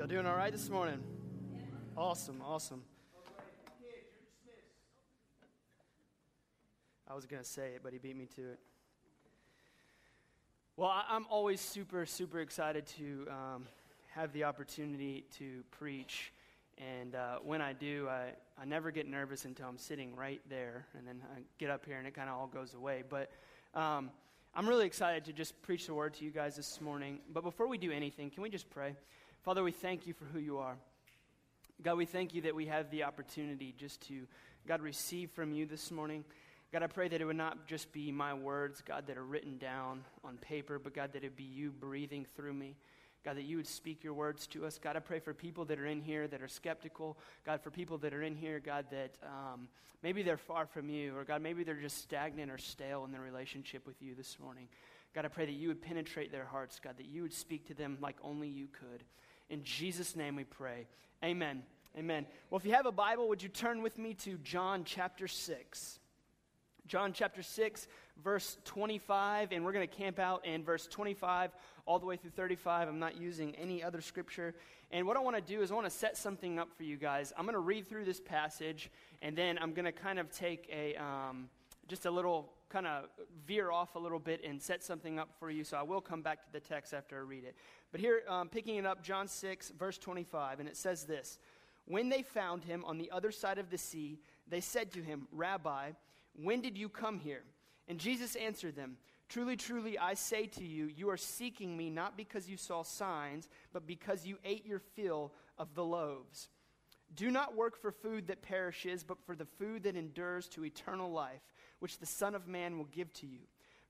Y'all doing all right this morning? Awesome, awesome. I was going to say it, but he beat me to it. Well, I'm always super, super excited to um, have the opportunity to preach. And uh, when I do, I, I never get nervous until I'm sitting right there. And then I get up here and it kind of all goes away. But um, I'm really excited to just preach the word to you guys this morning. But before we do anything, can we just pray? Father, we thank you for who you are. God, we thank you that we have the opportunity just to, God, receive from you this morning. God, I pray that it would not just be my words, God, that are written down on paper, but God, that it be you breathing through me. God, that you would speak your words to us. God, I pray for people that are in here that are skeptical. God, for people that are in here, God, that um, maybe they're far from you, or God, maybe they're just stagnant or stale in their relationship with you this morning. God, I pray that you would penetrate their hearts, God, that you would speak to them like only you could. In Jesus' name we pray. Amen. Amen. Well, if you have a Bible, would you turn with me to John chapter 6? John chapter 6, verse 25, and we're going to camp out in verse 25 all the way through 35. I'm not using any other scripture. And what I want to do is I want to set something up for you guys. I'm going to read through this passage, and then I'm going to kind of take a. Um, just a little kind of veer off a little bit and set something up for you. So I will come back to the text after I read it. But here, um, picking it up, John 6, verse 25, and it says this When they found him on the other side of the sea, they said to him, Rabbi, when did you come here? And Jesus answered them, Truly, truly, I say to you, you are seeking me not because you saw signs, but because you ate your fill of the loaves. Do not work for food that perishes, but for the food that endures to eternal life, which the Son of Man will give to you.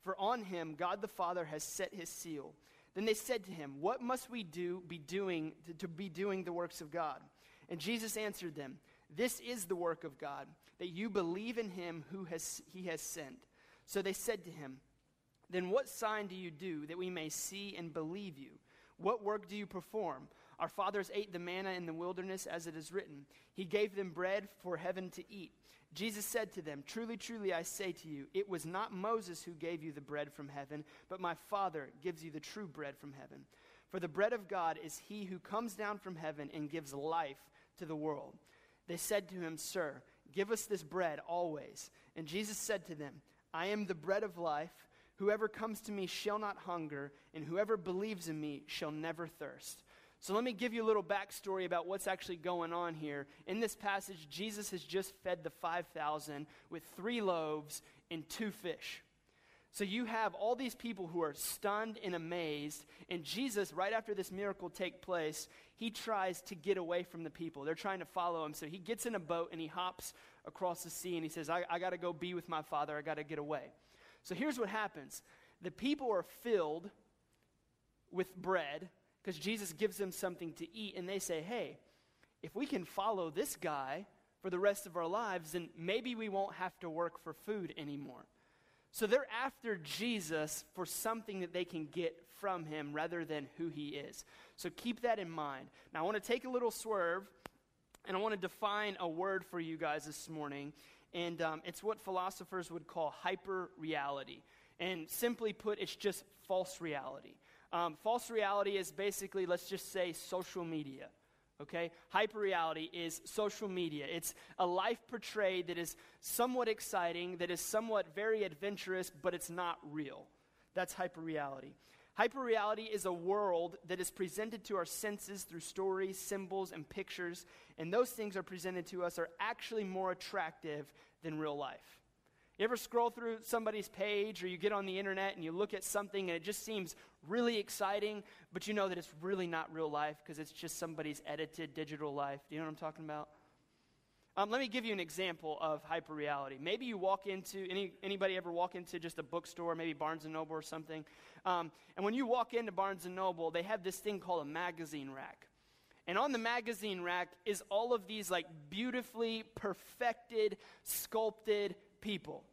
For on him God the Father has set his seal. Then they said to him, What must we do be doing to, to be doing the works of God? And Jesus answered them, This is the work of God, that you believe in him who has, he has sent. So they said to him, Then what sign do you do that we may see and believe you? What work do you perform? Our fathers ate the manna in the wilderness, as it is written. He gave them bread for heaven to eat. Jesus said to them, Truly, truly, I say to you, it was not Moses who gave you the bread from heaven, but my Father gives you the true bread from heaven. For the bread of God is he who comes down from heaven and gives life to the world. They said to him, Sir, give us this bread always. And Jesus said to them, I am the bread of life. Whoever comes to me shall not hunger, and whoever believes in me shall never thirst. So let me give you a little backstory about what's actually going on here. In this passage, Jesus has just fed the 5,000 with three loaves and two fish. So you have all these people who are stunned and amazed, and Jesus, right after this miracle take place, he tries to get away from the people. They're trying to follow him. So he gets in a boat and he hops across the sea and he says, I, I got to go be with my father. I got to get away. So here's what happens the people are filled with bread because Jesus gives them something to eat, and they say, Hey, if we can follow this guy for the rest of our lives, then maybe we won't have to work for food anymore. So they're after Jesus for something that they can get from him rather than who he is. So keep that in mind. Now, I want to take a little swerve and I want to define a word for you guys this morning. And um, it's what philosophers would call hyper reality. And simply put, it's just false reality. Um, false reality is basically, let's just say, social media. Okay? Hyperreality is social media. It's a life portrayed that is somewhat exciting, that is somewhat very adventurous, but it's not real. That's hyperreality. Hyperreality is a world that is presented to our senses through stories, symbols, and pictures, and those things are presented to us are actually more attractive than real life. You ever scroll through somebody's page or you get on the internet and you look at something and it just seems really exciting, but you know that it's really not real life because it's just somebody's edited digital life? Do you know what I'm talking about? Um, let me give you an example of hyperreality. Maybe you walk into any anybody ever walk into just a bookstore, maybe Barnes and Noble or something, um, and when you walk into Barnes and Noble, they have this thing called a magazine rack. And on the magazine rack is all of these like beautifully perfected, sculpted people.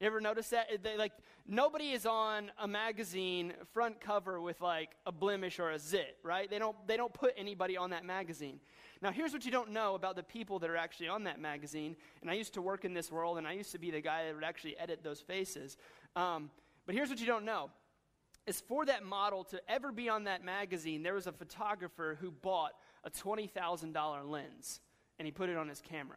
You ever notice that? They, like nobody is on a magazine front cover with like a blemish or a zit, right? They don't they don't put anybody on that magazine. Now, here's what you don't know about the people that are actually on that magazine. And I used to work in this world, and I used to be the guy that would actually edit those faces. Um, but here's what you don't know is for that model to ever be on that magazine, there was a photographer who bought a $20,000 lens and he put it on his camera.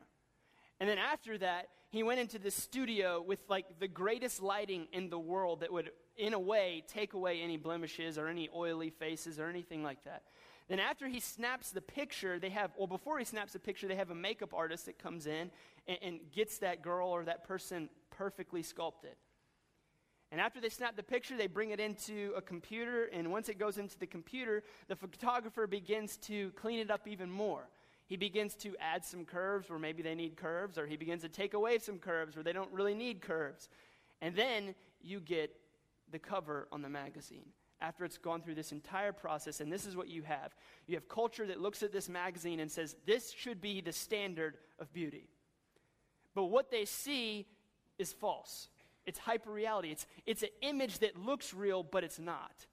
And then after that, he went into the studio with like the greatest lighting in the world that would, in a way, take away any blemishes or any oily faces or anything like that. Then after he snaps the picture, they have, well, before he snaps the picture, they have a makeup artist that comes in and, and gets that girl or that person perfectly sculpted. And after they snap the picture, they bring it into a computer, and once it goes into the computer, the photographer begins to clean it up even more. He begins to add some curves where maybe they need curves, or he begins to take away some curves where they don't really need curves. And then you get the cover on the magazine after it's gone through this entire process. And this is what you have you have culture that looks at this magazine and says, this should be the standard of beauty. But what they see is false. It's hyper reality. It's, it's an image that looks real, but it's not.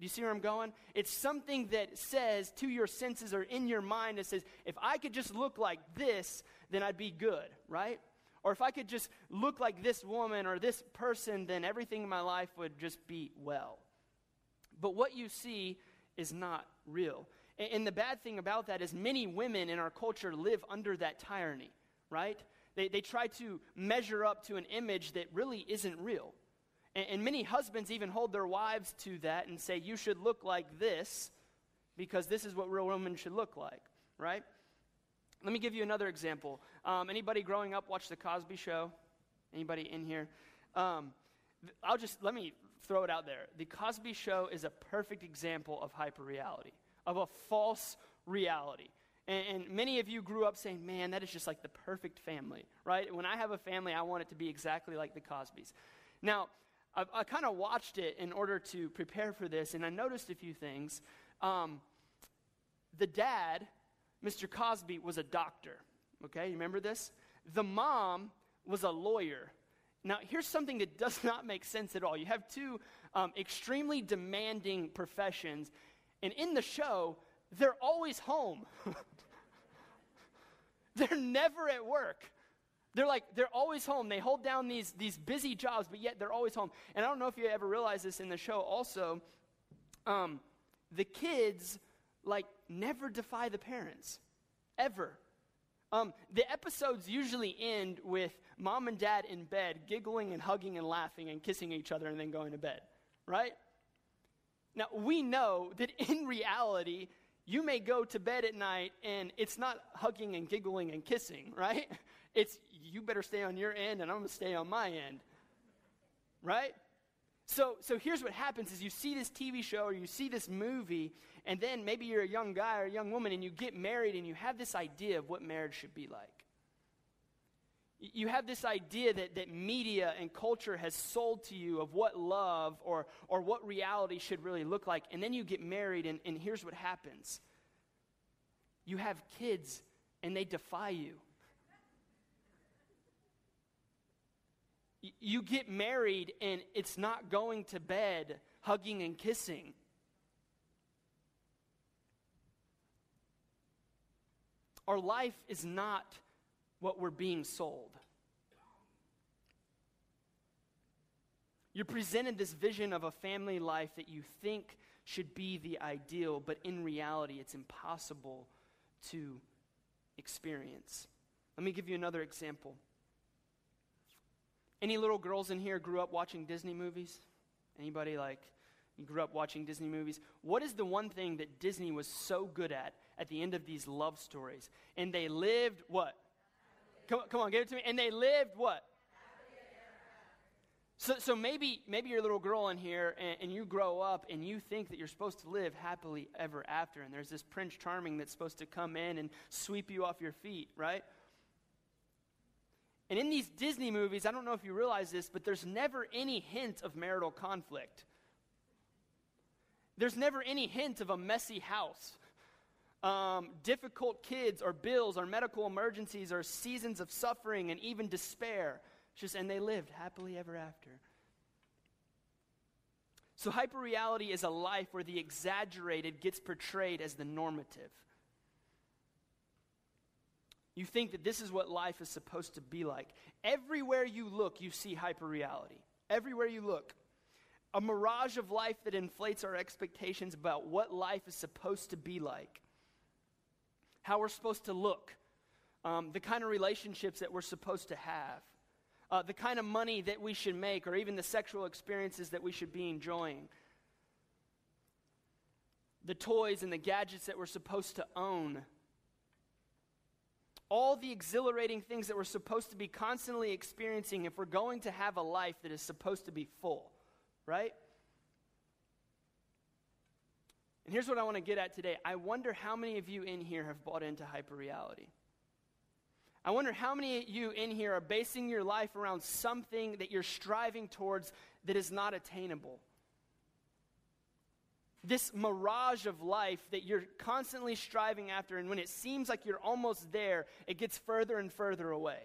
Do you see where I'm going? It's something that says to your senses or in your mind, that says, if I could just look like this, then I'd be good, right? Or if I could just look like this woman or this person, then everything in my life would just be well. But what you see is not real. And the bad thing about that is many women in our culture live under that tyranny, right? They, they try to measure up to an image that really isn't real. And, and many husbands even hold their wives to that and say, you should look like this because this is what real women should look like, right? Let me give you another example. Um, anybody growing up watch The Cosby Show? Anybody in here? Um, I'll just, let me throw it out there. The Cosby Show is a perfect example of hyper reality, of a false reality. And, and, many of you grew up saying, man, that is just like the perfect family, right? When I have a family, I want it to be exactly like the Cosbys. Now, I've, i kind of watched it in order to prepare for this, and I noticed a few things. Um, the dad, Mr. Cosby, was a doctor, okay? You remember this? The mom was a lawyer. Now, here's something that does not make sense at all. You have two um, extremely demanding professions, and in the show, they're always home. they're never at work. They're like, they're always home. They hold down these, these busy jobs, but yet they're always home. And I don't know if you ever realize this in the show also. Um, the kids, like, never defy the parents, ever. Um, the episodes usually end with mom and dad in bed, giggling and hugging and laughing and kissing each other and then going to bed, right? Now, we know that in reality, you may go to bed at night and it's not hugging and giggling and kissing, right? It's you better stay on your end and I'm going to stay on my end. Right? So, so here's what happens is you see this TV show or you see this movie and then maybe you're a young guy or a young woman and you get married and you have this idea of what marriage should be like. You have this idea that, that media and culture has sold to you of what love or, or what reality should really look like. And then you get married, and, and here's what happens you have kids, and they defy you. You get married, and it's not going to bed hugging and kissing. Our life is not what we're being sold. You're presented this vision of a family life that you think should be the ideal, but in reality, it's impossible to experience. Let me give you another example. Any little girls in here grew up watching Disney movies? Anybody like you grew up watching Disney movies? What is the one thing that Disney was so good at at the end of these love stories? And they lived what? Come, come on, give it to me. And they lived what? So, so maybe, maybe you're a little girl in here and, and, you grow up and you think that you're supposed to live happily ever after. And there's this Prince Charming that's supposed to come in and sweep you off your feet, right? And in these Disney movies, I don't know if you realize this, but there's never any hint of marital conflict. There's never any hint of a messy house um, difficult kids or bills or medical emergencies or seasons of suffering and even despair. just, and they lived happily ever after. So, hyperreality is a life where the exaggerated gets portrayed as the normative. You think that this is what life is supposed to be like. Everywhere you look, you see hyperreality. Everywhere you look. a mirage of life that inflates our expectations about what life is supposed to be like, how we're supposed to look, um, the kind of relationships that we're supposed to have, uh, the kind of money that we should make, or even the sexual experiences that we should be enjoying, the toys and the gadgets that we're supposed to own. All the exhilarating things that we're supposed to be constantly experiencing if we're going to have a life that is supposed to be full right? And here's what I want to get at today. I wonder how many of you in here have bought into hyperreality. I wonder how many of you in here are basing your life around something that you're striving towards that is not attainable. This mirage of life that you're constantly striving after, and when it seems like you're almost there, it gets further and further away.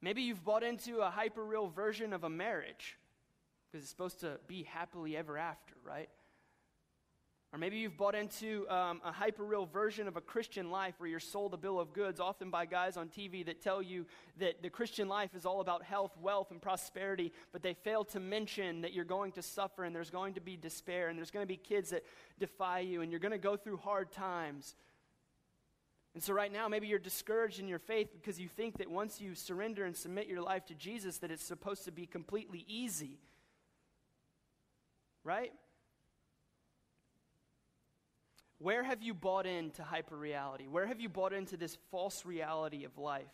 Maybe you've bought into a hyper real version of a marriage because it's supposed to be happily ever after, right? Or maybe you've bought into um, a hyper real version of a Christian life where you're sold a bill of goods, often by guys on TV that tell you that the Christian life is all about health, wealth, and prosperity, but they fail to mention that you're going to suffer and there's going to be despair and there's going to be kids that defy you and you're going to go through hard times. And so right now maybe you're discouraged in your faith because you think that once you surrender and submit your life to Jesus that it's supposed to be completely easy. Right? Where have you bought into hyper reality? Where have you bought into this false reality of life?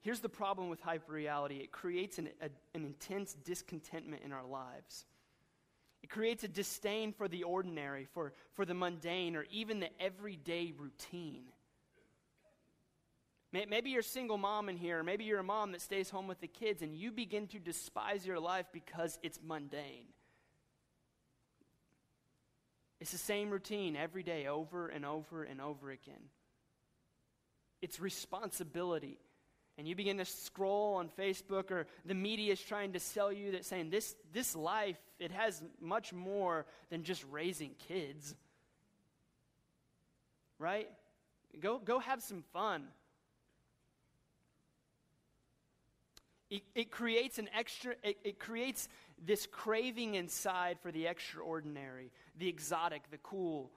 Here's the problem with hyper reality it creates an, a, an intense discontentment in our lives. It creates a disdain for the ordinary, for, for the mundane, or even the everyday routine. Maybe you're a single mom in here, maybe you're a mom that stays home with the kids, and you begin to despise your life because it's mundane. It's the same routine every day, over and over and over again. It's responsibility and you begin to scroll on Facebook or the media is trying to sell you that saying this, this life, it has much more than just raising kids. Right? Go, go have some fun. It, it creates an extra, it, it creates this craving inside for the extraordinary, the exotic, the cool.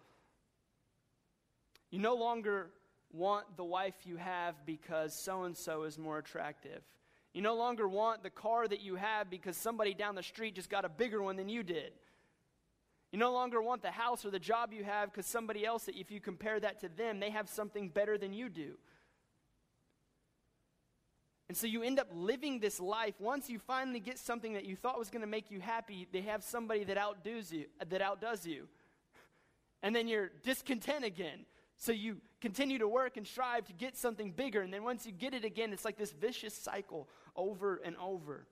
You no longer want the wife you have because so and so is more attractive. You no longer want the car that you have because somebody down the street just got a bigger one than you did. You no longer want the house or the job you have because somebody else, if you compare that to them, they have something better than you do. And so you end up living this life. Once you finally get something that you thought was going to make you happy, they have somebody that outdoes you, that outdoes you. And then you're discontent again. So you continue to work and strive to get something bigger. And then once you get it again, it's like this vicious cycle over and over.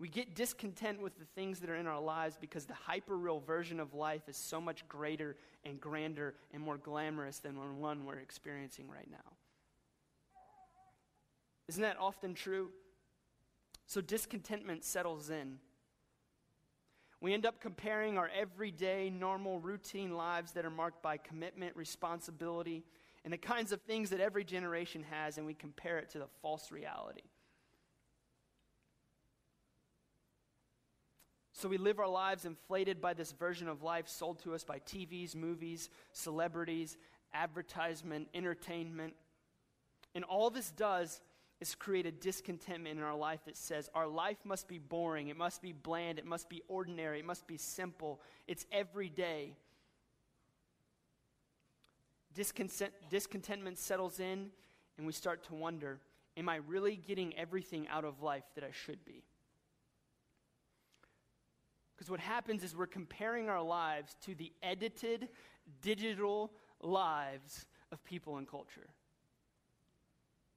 We get discontent with the things that are in our lives because the hyper real version of life is so much greater and grander and more glamorous than the one we're experiencing right now. Isn't that often true? So discontentment settles in. We end up comparing our everyday, normal, routine lives that are marked by commitment, responsibility, and the kinds of things that every generation has, and we compare it to the false reality. So we live our lives inflated by this version of life sold to us by TVs, movies, celebrities, advertisement, entertainment. And all this does is create a discontentment in our life that says our life must be boring, it must be bland, it must be ordinary, it must be simple, it's everyday. Discontent, discontentment settles in, and we start to wonder Am I really getting everything out of life that I should be? Because what happens is we're comparing our lives to the edited, digital lives of people and culture.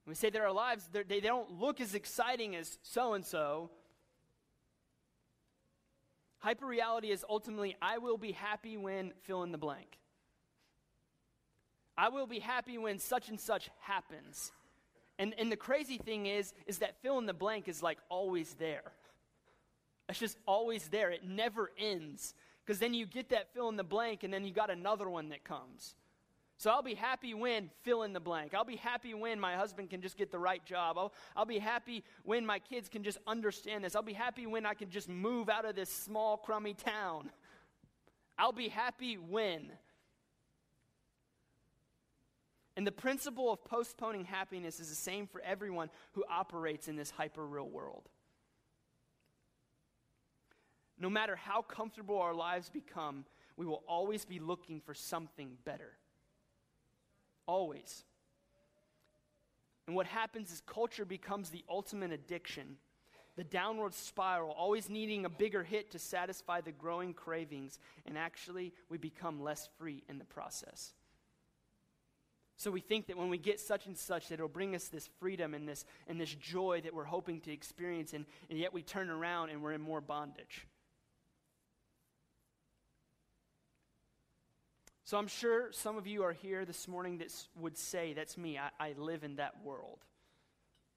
We say that our lives, they don't look as exciting as so and so. Hyperreality is ultimately, I will be happy when fill in the blank. I will be happy when such and such happens. And, and the crazy thing is, is that fill in the blank is like always there. It's just always there. It never ends. Because then you get that fill in the blank, and then you got another one that comes. So I'll be happy when fill in the blank. I'll be happy when my husband can just get the right job. I'll, I'll be happy when my kids can just understand this. I'll be happy when I can just move out of this small, crummy town. I'll be happy when. And the principle of postponing happiness is the same for everyone who operates in this hyper real world. No matter how comfortable our lives become, we will always be looking for something better. Always. And what happens is culture becomes the ultimate addiction, the downward spiral, always needing a bigger hit to satisfy the growing cravings, and actually we become less free in the process. So we think that when we get such and such, that it'll bring us this freedom and this, and this joy that we're hoping to experience, and, and yet we turn around and we're in more bondage. So I'm sure some of you are here this morning that would say, That's me. I, I live in that world.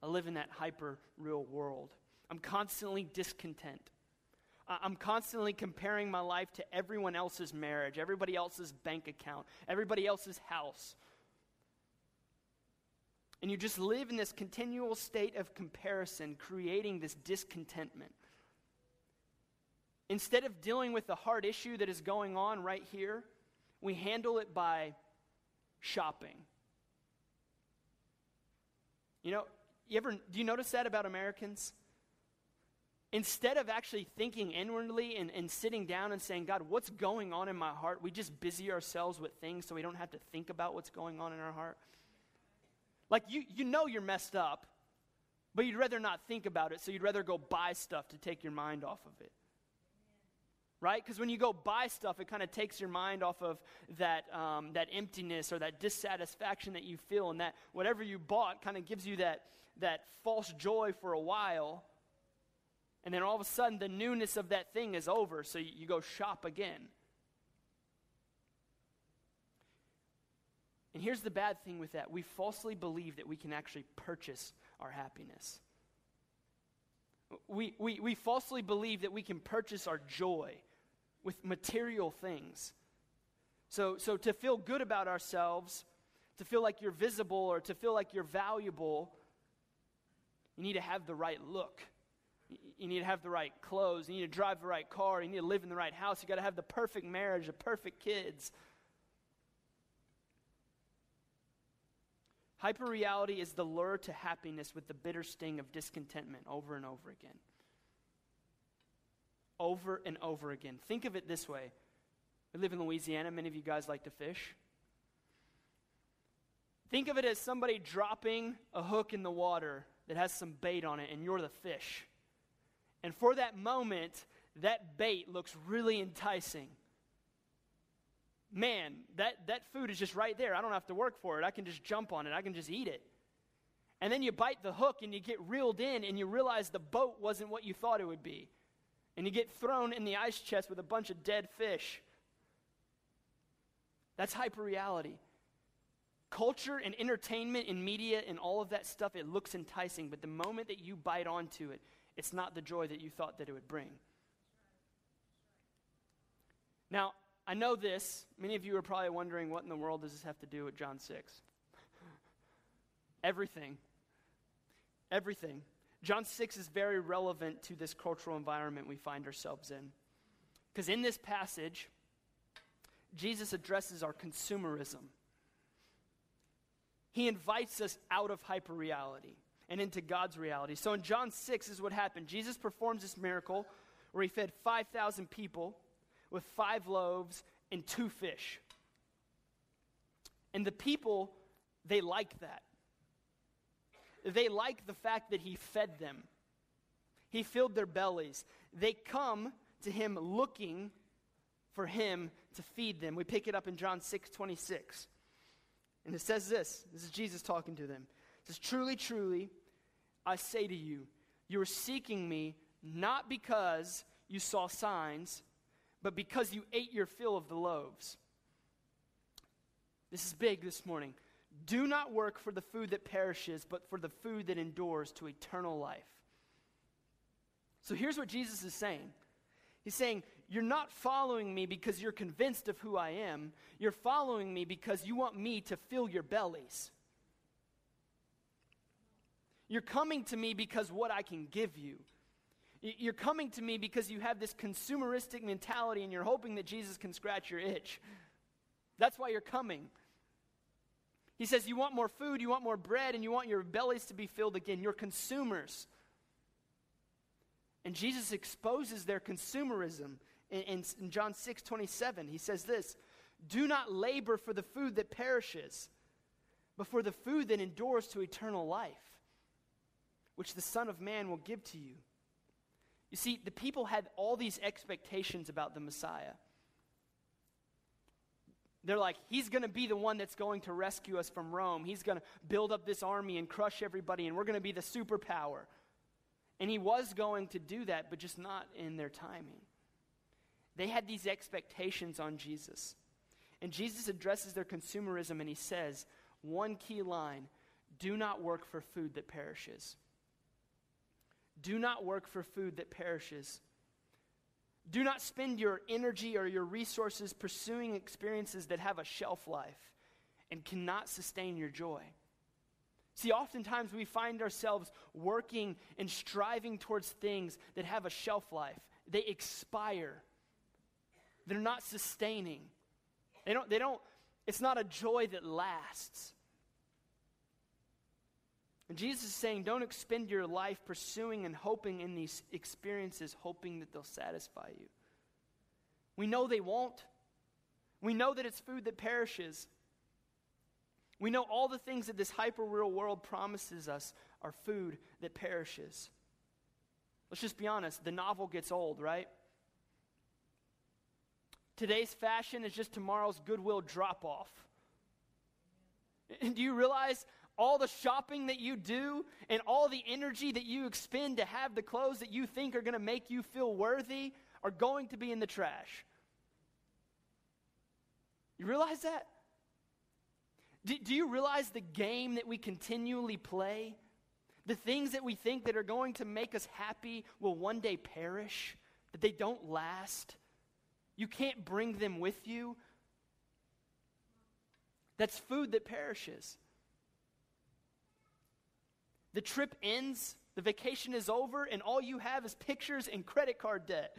I live in that hyper real world. I'm constantly discontent. I'm constantly comparing my life to everyone else's marriage, everybody else's bank account, everybody else's house. And you just live in this continual state of comparison, creating this discontentment. Instead of dealing with the hard issue that is going on right here, we handle it by shopping. You know, you ever do you notice that about Americans? Instead of actually thinking inwardly and, and sitting down and saying, God, what's going on in my heart? We just busy ourselves with things so we don't have to think about what's going on in our heart. Like you, you know you're messed up, but you'd rather not think about it, so you'd rather go buy stuff to take your mind off of it right? Because when you go buy stuff, it kind of takes your mind off of that, um, that emptiness or that dissatisfaction that you feel, and that whatever you bought kind of gives you that, that false joy for a while. And then all of a sudden, the newness of that thing is over, so you, you go shop again. And here's the bad thing with that we falsely believe that we can actually purchase our happiness. We, we, we falsely believe that we can purchase our joy with material things. So, so to feel good about ourselves, to feel like you're visible or to feel like you're valuable, you need to have the right look. You need to have the right clothes. You need to drive the right car. You need to live in the right house. You got to have the perfect marriage, the perfect kids. Hyperreality is the lure to happiness with the bitter sting of discontentment over and over again over and over again. Think of it this way we live in Louisiana. Many of you guys like to fish. Think of it as somebody dropping a hook in the water that has some bait on it, and you're the fish. And for that moment, that bait looks really enticing. Man, that, that food is just right there. I don't have to work for it. I can just jump on it, I can just eat it. And then you bite the hook and you get reeled in, and you realize the boat wasn't what you thought it would be and you get thrown in the ice chest with a bunch of dead fish. That's hyperreality. Culture and entertainment and media and all of that stuff, it looks enticing, but the moment that you bite onto it, it's not the joy that you thought that it would bring. Now, I know this. Many of you are probably wondering what in the world does this have to do with John 6? Everything. Everything. John 6 is very relevant to this cultural environment we find ourselves in. Because in this passage, Jesus addresses our consumerism. He invites us out of hyperreality and into God's reality. So in John 6 is what happened. Jesus performs this miracle where he fed 5,000 people with five loaves and two fish. And the people, they like that they like the fact that he fed them. He filled their bellies. They come to him looking for him to feed them. We pick it up in John 6 26. And it says this this is Jesus talking to them. It says, Truly, truly, I say to you, you are seeking me not because you saw signs, but because you ate your fill of the loaves. This is big this morning. Do not work for the food that perishes, but for the food that endures to eternal life. So here's what Jesus is saying He's saying, you're not following me because you're convinced of who I am. You're following me because you want me to fill your bellies. You're coming to me because what I can give you. You're coming to me because you have this consumeristic mentality and you're hoping that Jesus can scratch your itch. That's why you're coming. He says, You want more food, you want more bread, and you want your bellies to be filled again. You're consumers. And Jesus exposes their consumerism in, in, in John 6 27. He says this Do not labor for the food that perishes, but for the food that endures to eternal life, which the Son of Man will give to you. You see, the people had all these expectations about the Messiah. They're like, he's going to be the one that's going to rescue us from Rome. He's going to build up this army and crush everybody, and we're going to be the superpower. And he was going to do that, but just not in their timing. They had these expectations on Jesus. And Jesus addresses their consumerism and he says, one key line do not work for food that perishes. Do not work for food that perishes. Do not spend your energy or your resources pursuing experiences that have a shelf life and cannot sustain your joy. See, oftentimes we find ourselves working and striving towards things that have a shelf life. They expire. They're not sustaining. They don't, they don't, it's not a joy that lasts. And Jesus is saying, don't expend your life pursuing and hoping in these experiences, hoping that they'll satisfy you. We know they won't. We know that it's food that perishes. We know all the things that this hyper real world promises us are food that perishes. Let's just be honest the novel gets old, right? Today's fashion is just tomorrow's Goodwill drop off. And do you realize all the shopping that you do and all the energy that you expend to have the clothes that you think are going to make you feel worthy are going to be in the trash? You realize that? Do, do you realize the game that we continually play? The things that we think that are going to make us happy will one day perish, that they don't last. You can't bring them with you. That's food that perishes. The trip ends, the vacation is over, and all you have is pictures and credit card debt.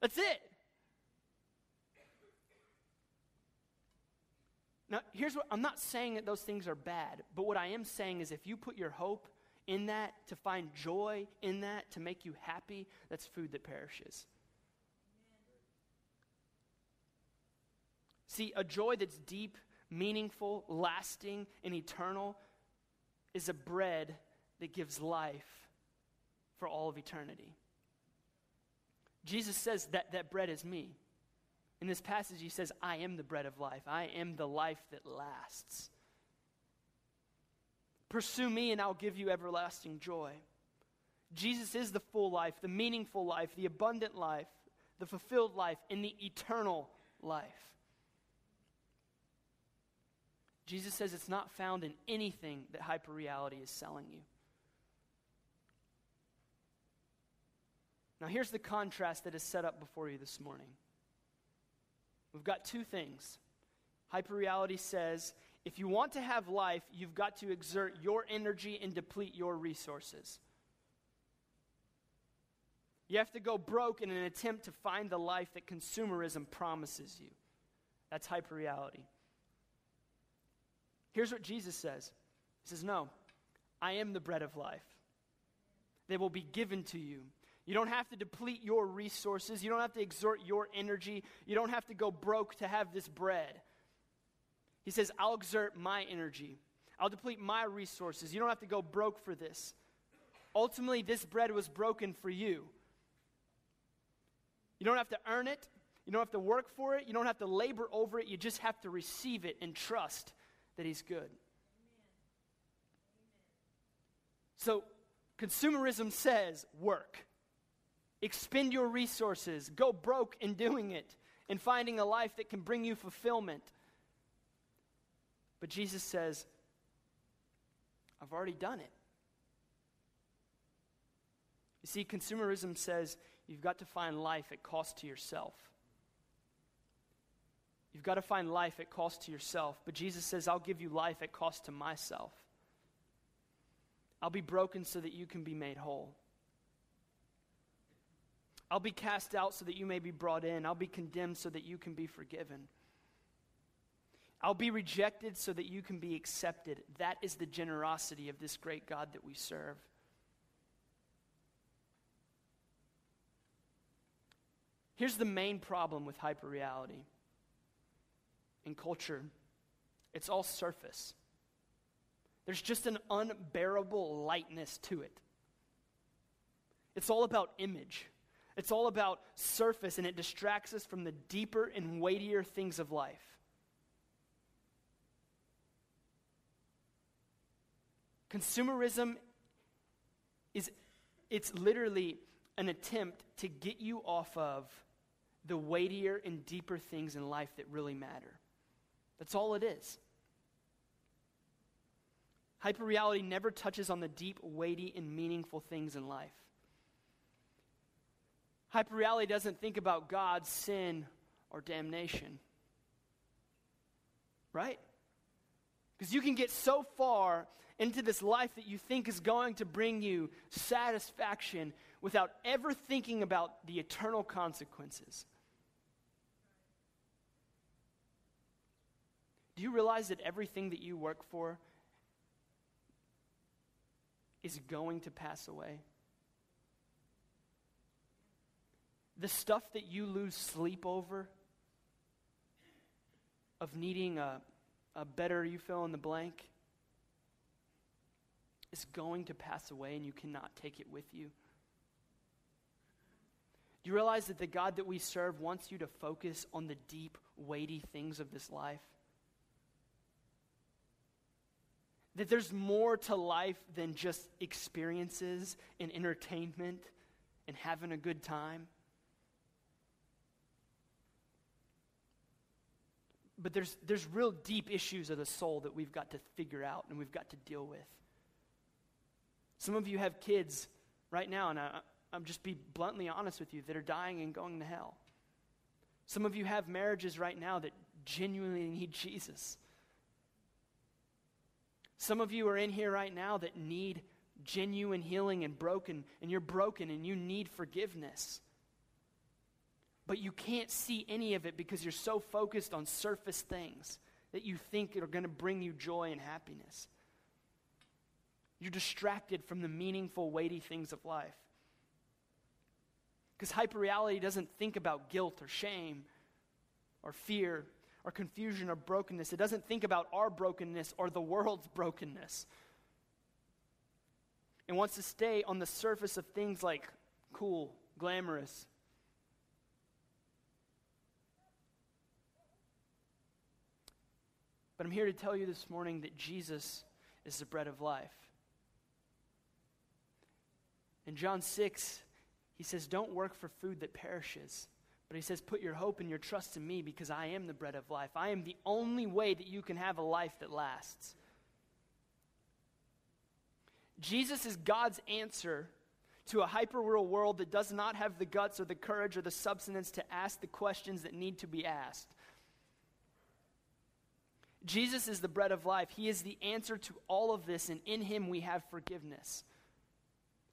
That's it. Now, here's what I'm not saying that those things are bad, but what I am saying is if you put your hope in that to find joy in that to make you happy, that's food that perishes. See, a joy that's deep, meaningful, lasting, and eternal is a bread that gives life for all of eternity. Jesus says that that bread is me. In this passage, he says, I am the bread of life. I am the life that lasts. Pursue me, and I'll give you everlasting joy. Jesus is the full life, the meaningful life, the abundant life, the fulfilled life, and the eternal life. Jesus says it's not found in anything that hyperreality is selling you. Now, here's the contrast that is set up before you this morning. We've got two things. Hyperreality says if you want to have life, you've got to exert your energy and deplete your resources. You have to go broke in an attempt to find the life that consumerism promises you. That's hyperreality. Here's what Jesus says He says, No, I am the bread of life. They will be given to you. You don't have to deplete your resources. You don't have to exert your energy. You don't have to go broke to have this bread. He says, I'll exert my energy. I'll deplete my resources. You don't have to go broke for this. Ultimately, this bread was broken for you. You don't have to earn it. You don't have to work for it. You don't have to labor over it. You just have to receive it and trust that He's good. So, consumerism says work, expend your resources, go broke in doing it, in finding a life that can bring you fulfillment. But Jesus says, I've already done it. You see, consumerism says you've got to find life at cost to yourself. You've got to find life at cost to yourself. But Jesus says, I'll give you life at cost to myself. I'll be broken so that you can be made whole. I'll be cast out so that you may be brought in. I'll be condemned so that you can be forgiven. I'll be rejected so that you can be accepted. That is the generosity of this great God that we serve. Here's the main problem with hyperreality in culture it's all surface. There's just an unbearable lightness to it. It's all about image. It's all about surface, and it distracts us from the deeper and weightier things of life. Consumerism is it's literally an attempt to get you off of the weightier and deeper things in life that really matter. That's all it is. Hyperreality never touches on the deep, weighty, and meaningful things in life. Hyperreality doesn't think about God, sin, or damnation. Right? Because you can get so far into this life that you think is going to bring you satisfaction without ever thinking about the eternal consequences. Do you realize that everything that you work for is going to pass away? The stuff that you lose sleep over, of needing a, a better, you fill in the blank, is going to pass away and you cannot take it with you. Do you realize that the God that we serve wants you to focus on the deep, weighty things of this life? That there's more to life than just experiences and entertainment and having a good time. But there's, there's real deep issues of the soul that we've got to figure out and we've got to deal with. Some of you have kids right now, and I, I'm just be bluntly honest with you, that are dying and going to hell. Some of you have marriages right now that genuinely need Jesus. Some of you are in here right now that need genuine healing and broken, and you're broken and you need forgiveness. But you can't see any of it because you're so focused on surface things that you think are going to bring you joy and happiness. You're distracted from the meaningful, weighty things of life. Because hyperreality doesn't think about guilt or shame or fear or confusion or brokenness. It doesn't think about our brokenness or the world's brokenness. It wants to stay on the surface of things like cool, glamorous. But I'm here to tell you this morning that Jesus is the bread of life. In John 6, he says, Don't work for food that perishes. But he says, Put your hope and your trust in me because I am the bread of life. I am the only way that you can have a life that lasts. Jesus is God's answer to a hyper real world that does not have the guts or the courage or the substance to ask the questions that need to be asked. Jesus is the bread of life. He is the answer to all of this, and in him we have forgiveness.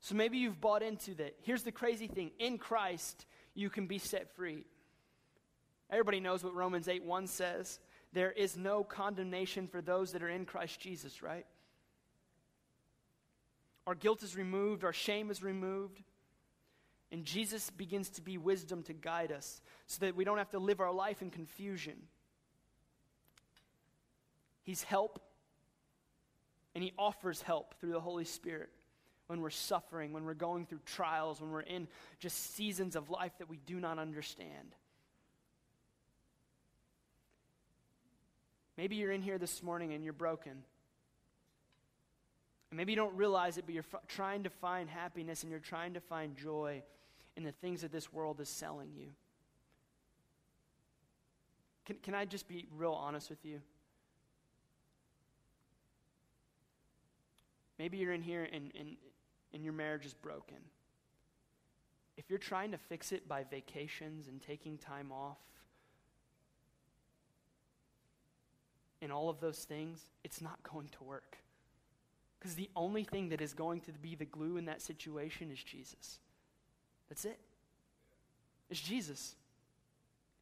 So maybe you've bought into that. Here's the crazy thing in Christ, you can be set free. Everybody knows what Romans 8 1 says. There is no condemnation for those that are in Christ Jesus, right? Our guilt is removed, our shame is removed. And Jesus begins to be wisdom to guide us so that we don't have to live our life in confusion. He's help, and He offers help through the Holy Spirit when we're suffering, when we're going through trials, when we're in just seasons of life that we do not understand. Maybe you're in here this morning and you're broken. And maybe you don't realize it, but you're f- trying to find happiness and you're trying to find joy in the things that this world is selling you. Can, can I just be real honest with you? Maybe you're in here and, and, and your marriage is broken. if you're trying to fix it by vacations and taking time off and all of those things, it's not going to work. Because the only thing that is going to be the glue in that situation is Jesus. That's it. It's Jesus.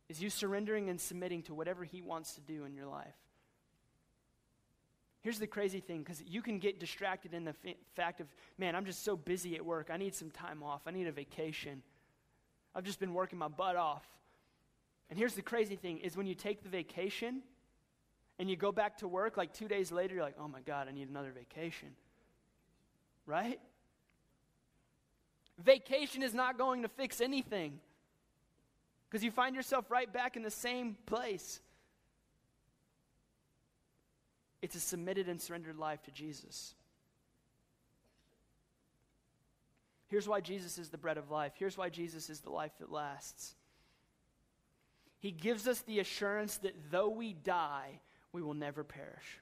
Is you surrendering and submitting to whatever He wants to do in your life. Here's the crazy thing because you can get distracted in the f- fact of, man, I'm just so busy at work. I need some time off. I need a vacation. I've just been working my butt off. And here's the crazy thing is when you take the vacation and you go back to work, like two days later, you're like, oh my God, I need another vacation. Right? Vacation is not going to fix anything because you find yourself right back in the same place. It's a submitted and surrendered life to Jesus. Here's why Jesus is the bread of life. Here's why Jesus is the life that lasts. He gives us the assurance that though we die, we will never perish.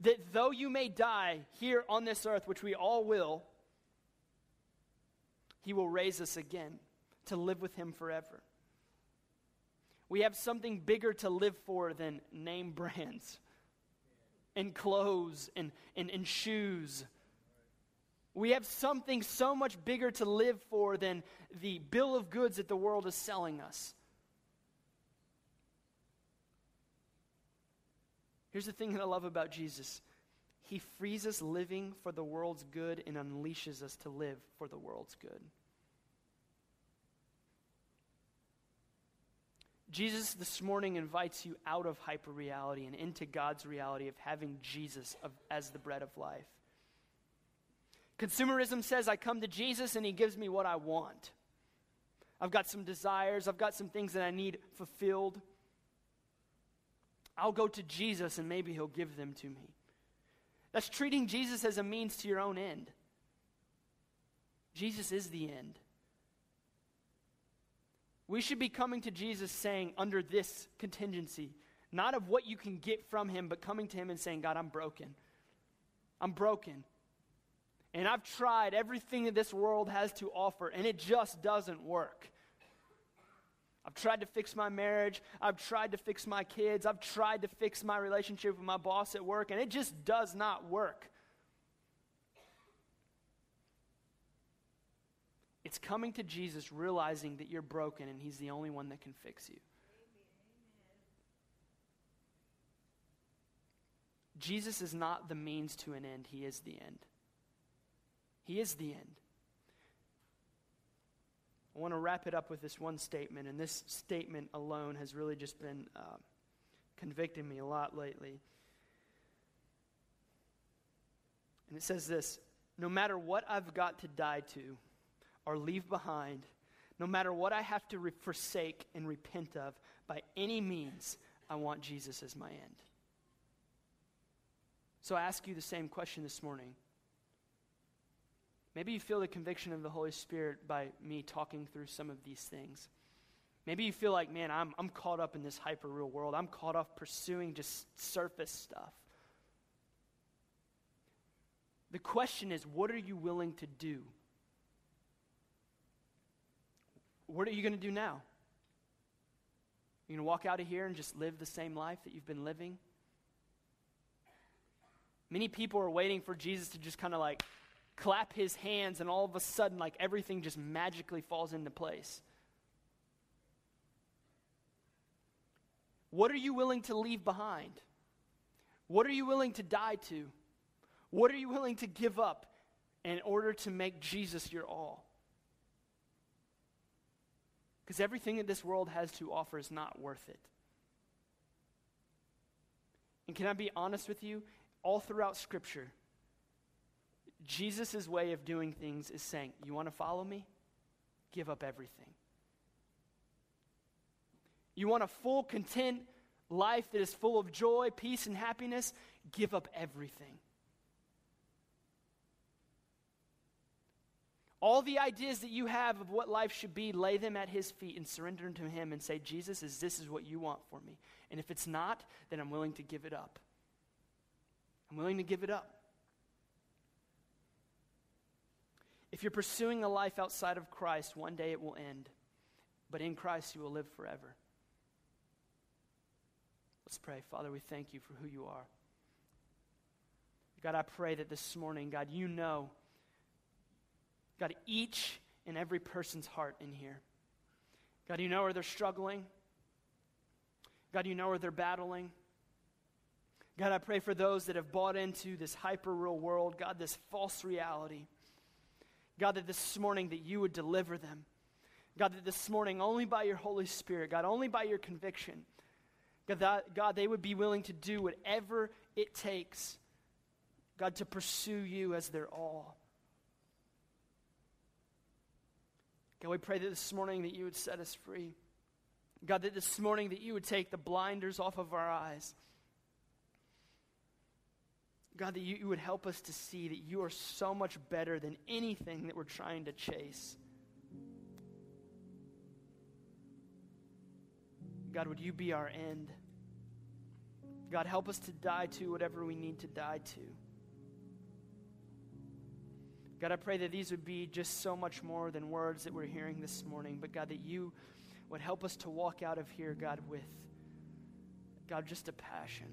That though you may die here on this earth, which we all will, He will raise us again to live with Him forever. We have something bigger to live for than name brands and clothes and, and, and shoes. We have something so much bigger to live for than the bill of goods that the world is selling us. Here's the thing that I love about Jesus He frees us living for the world's good and unleashes us to live for the world's good. Jesus this morning invites you out of hyper reality and into God's reality of having Jesus of, as the bread of life. Consumerism says, I come to Jesus and he gives me what I want. I've got some desires, I've got some things that I need fulfilled. I'll go to Jesus and maybe he'll give them to me. That's treating Jesus as a means to your own end. Jesus is the end. We should be coming to Jesus saying, under this contingency, not of what you can get from him, but coming to him and saying, God, I'm broken. I'm broken. And I've tried everything that this world has to offer, and it just doesn't work. I've tried to fix my marriage. I've tried to fix my kids. I've tried to fix my relationship with my boss at work, and it just does not work. It's coming to Jesus, realizing that you're broken and He's the only one that can fix you. Jesus is not the means to an end, He is the end. He is the end. I want to wrap it up with this one statement, and this statement alone has really just been uh, convicting me a lot lately. And it says this No matter what I've got to die to, or leave behind, no matter what I have to re- forsake and repent of, by any means, I want Jesus as my end. So I ask you the same question this morning. Maybe you feel the conviction of the Holy Spirit by me talking through some of these things. Maybe you feel like, man, I'm, I'm caught up in this hyper real world. I'm caught up pursuing just surface stuff. The question is, what are you willing to do what are you going to do now? You're going to walk out of here and just live the same life that you've been living? Many people are waiting for Jesus to just kind of like clap his hands, and all of a sudden, like everything just magically falls into place. What are you willing to leave behind? What are you willing to die to? What are you willing to give up in order to make Jesus your all? Because everything that this world has to offer is not worth it. And can I be honest with you? All throughout Scripture, Jesus' way of doing things is saying, You want to follow me? Give up everything. You want a full, content life that is full of joy, peace, and happiness? Give up everything. All the ideas that you have of what life should be, lay them at his feet and surrender them to him and say, Jesus, is this is what you want for me? And if it's not, then I'm willing to give it up. I'm willing to give it up. If you're pursuing a life outside of Christ, one day it will end. But in Christ, you will live forever. Let's pray. Father, we thank you for who you are. God, I pray that this morning, God, you know, God, each and every person's heart in here. God, you know where they're struggling. God, you know where they're battling. God, I pray for those that have bought into this hyper real world, God, this false reality. God, that this morning that you would deliver them. God, that this morning, only by your Holy Spirit, God, only by your conviction, God, that, God, they would be willing to do whatever it takes, God, to pursue you as their all. God, we pray that this morning that you would set us free. God, that this morning that you would take the blinders off of our eyes. God, that you, you would help us to see that you are so much better than anything that we're trying to chase. God, would you be our end? God, help us to die to whatever we need to die to. God, I pray that these would be just so much more than words that we're hearing this morning, but God, that you would help us to walk out of here, God, with, God, just a passion.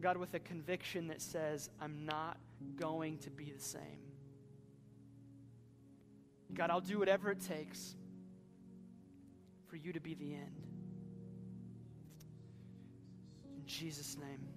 God, with a conviction that says, I'm not going to be the same. God, I'll do whatever it takes for you to be the end. In Jesus' name.